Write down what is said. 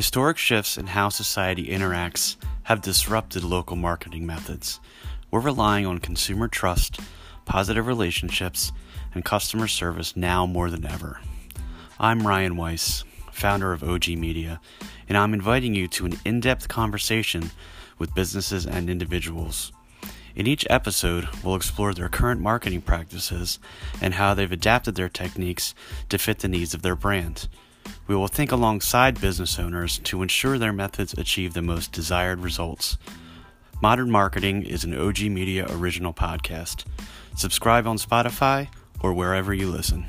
Historic shifts in how society interacts have disrupted local marketing methods. We're relying on consumer trust, positive relationships, and customer service now more than ever. I'm Ryan Weiss, founder of OG Media, and I'm inviting you to an in depth conversation with businesses and individuals. In each episode, we'll explore their current marketing practices and how they've adapted their techniques to fit the needs of their brand. We will think alongside business owners to ensure their methods achieve the most desired results. Modern Marketing is an OG Media original podcast. Subscribe on Spotify or wherever you listen.